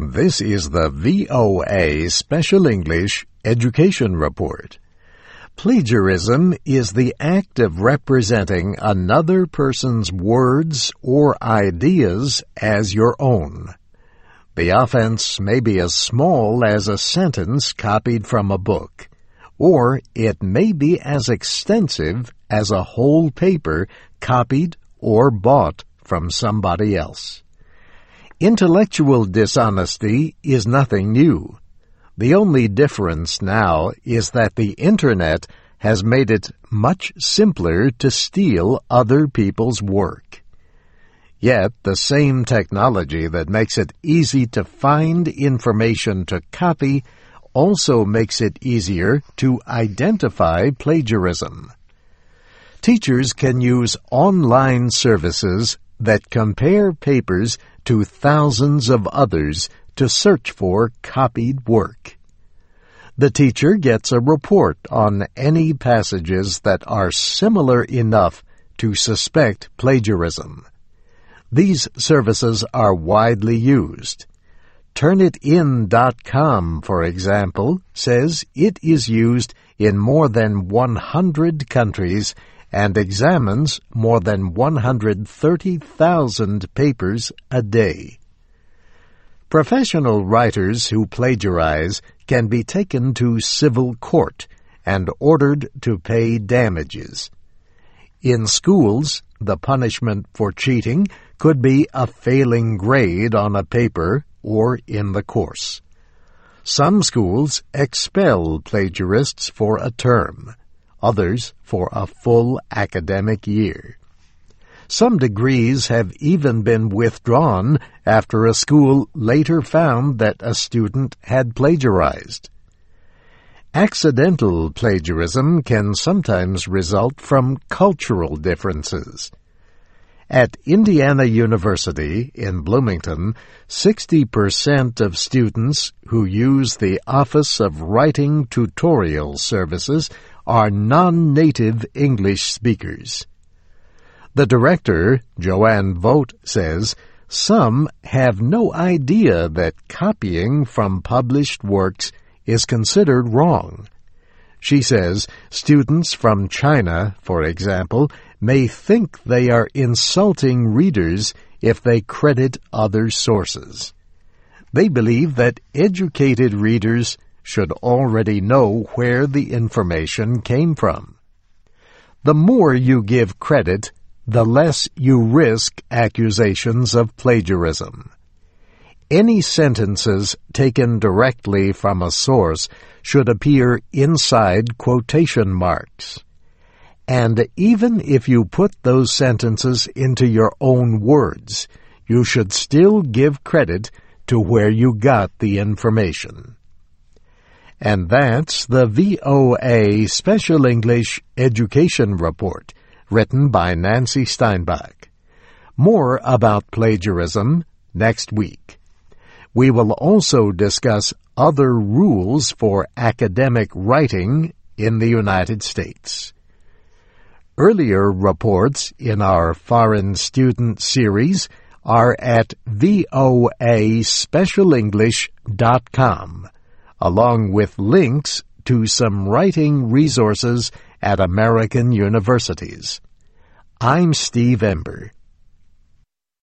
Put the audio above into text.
This is the VOA Special English Education Report. Plagiarism is the act of representing another person's words or ideas as your own. The offense may be as small as a sentence copied from a book, or it may be as extensive as a whole paper copied or bought from somebody else. Intellectual dishonesty is nothing new. The only difference now is that the Internet has made it much simpler to steal other people's work. Yet the same technology that makes it easy to find information to copy also makes it easier to identify plagiarism. Teachers can use online services that compare papers to thousands of others to search for copied work. The teacher gets a report on any passages that are similar enough to suspect plagiarism. These services are widely used. Turnitin.com, for example, says it is used in more than 100 countries and examines more than 130,000 papers a day. Professional writers who plagiarize can be taken to civil court and ordered to pay damages. In schools, the punishment for cheating could be a failing grade on a paper or in the course. Some schools expel plagiarists for a term others for a full academic year. Some degrees have even been withdrawn after a school later found that a student had plagiarized. Accidental plagiarism can sometimes result from cultural differences. At Indiana University in Bloomington, 60% of students who use the Office of Writing Tutorial Services are non-native English speakers. The director, Joanne Vogt, says some have no idea that copying from published works is considered wrong. She says students from China, for example, may think they are insulting readers if they credit other sources. They believe that educated readers should already know where the information came from. The more you give credit, the less you risk accusations of plagiarism. Any sentences taken directly from a source should appear inside quotation marks. And even if you put those sentences into your own words, you should still give credit to where you got the information. And that's the VOA Special English Education Report, written by Nancy Steinbach. More about plagiarism next week. We will also discuss other rules for academic writing in the United States. Earlier reports in our Foreign Student series are at voaspecialenglish.com along with links to some writing resources at American universities. I'm Steve Ember.